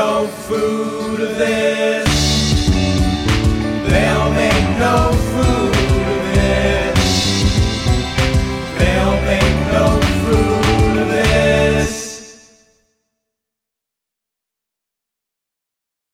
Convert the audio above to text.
No food of.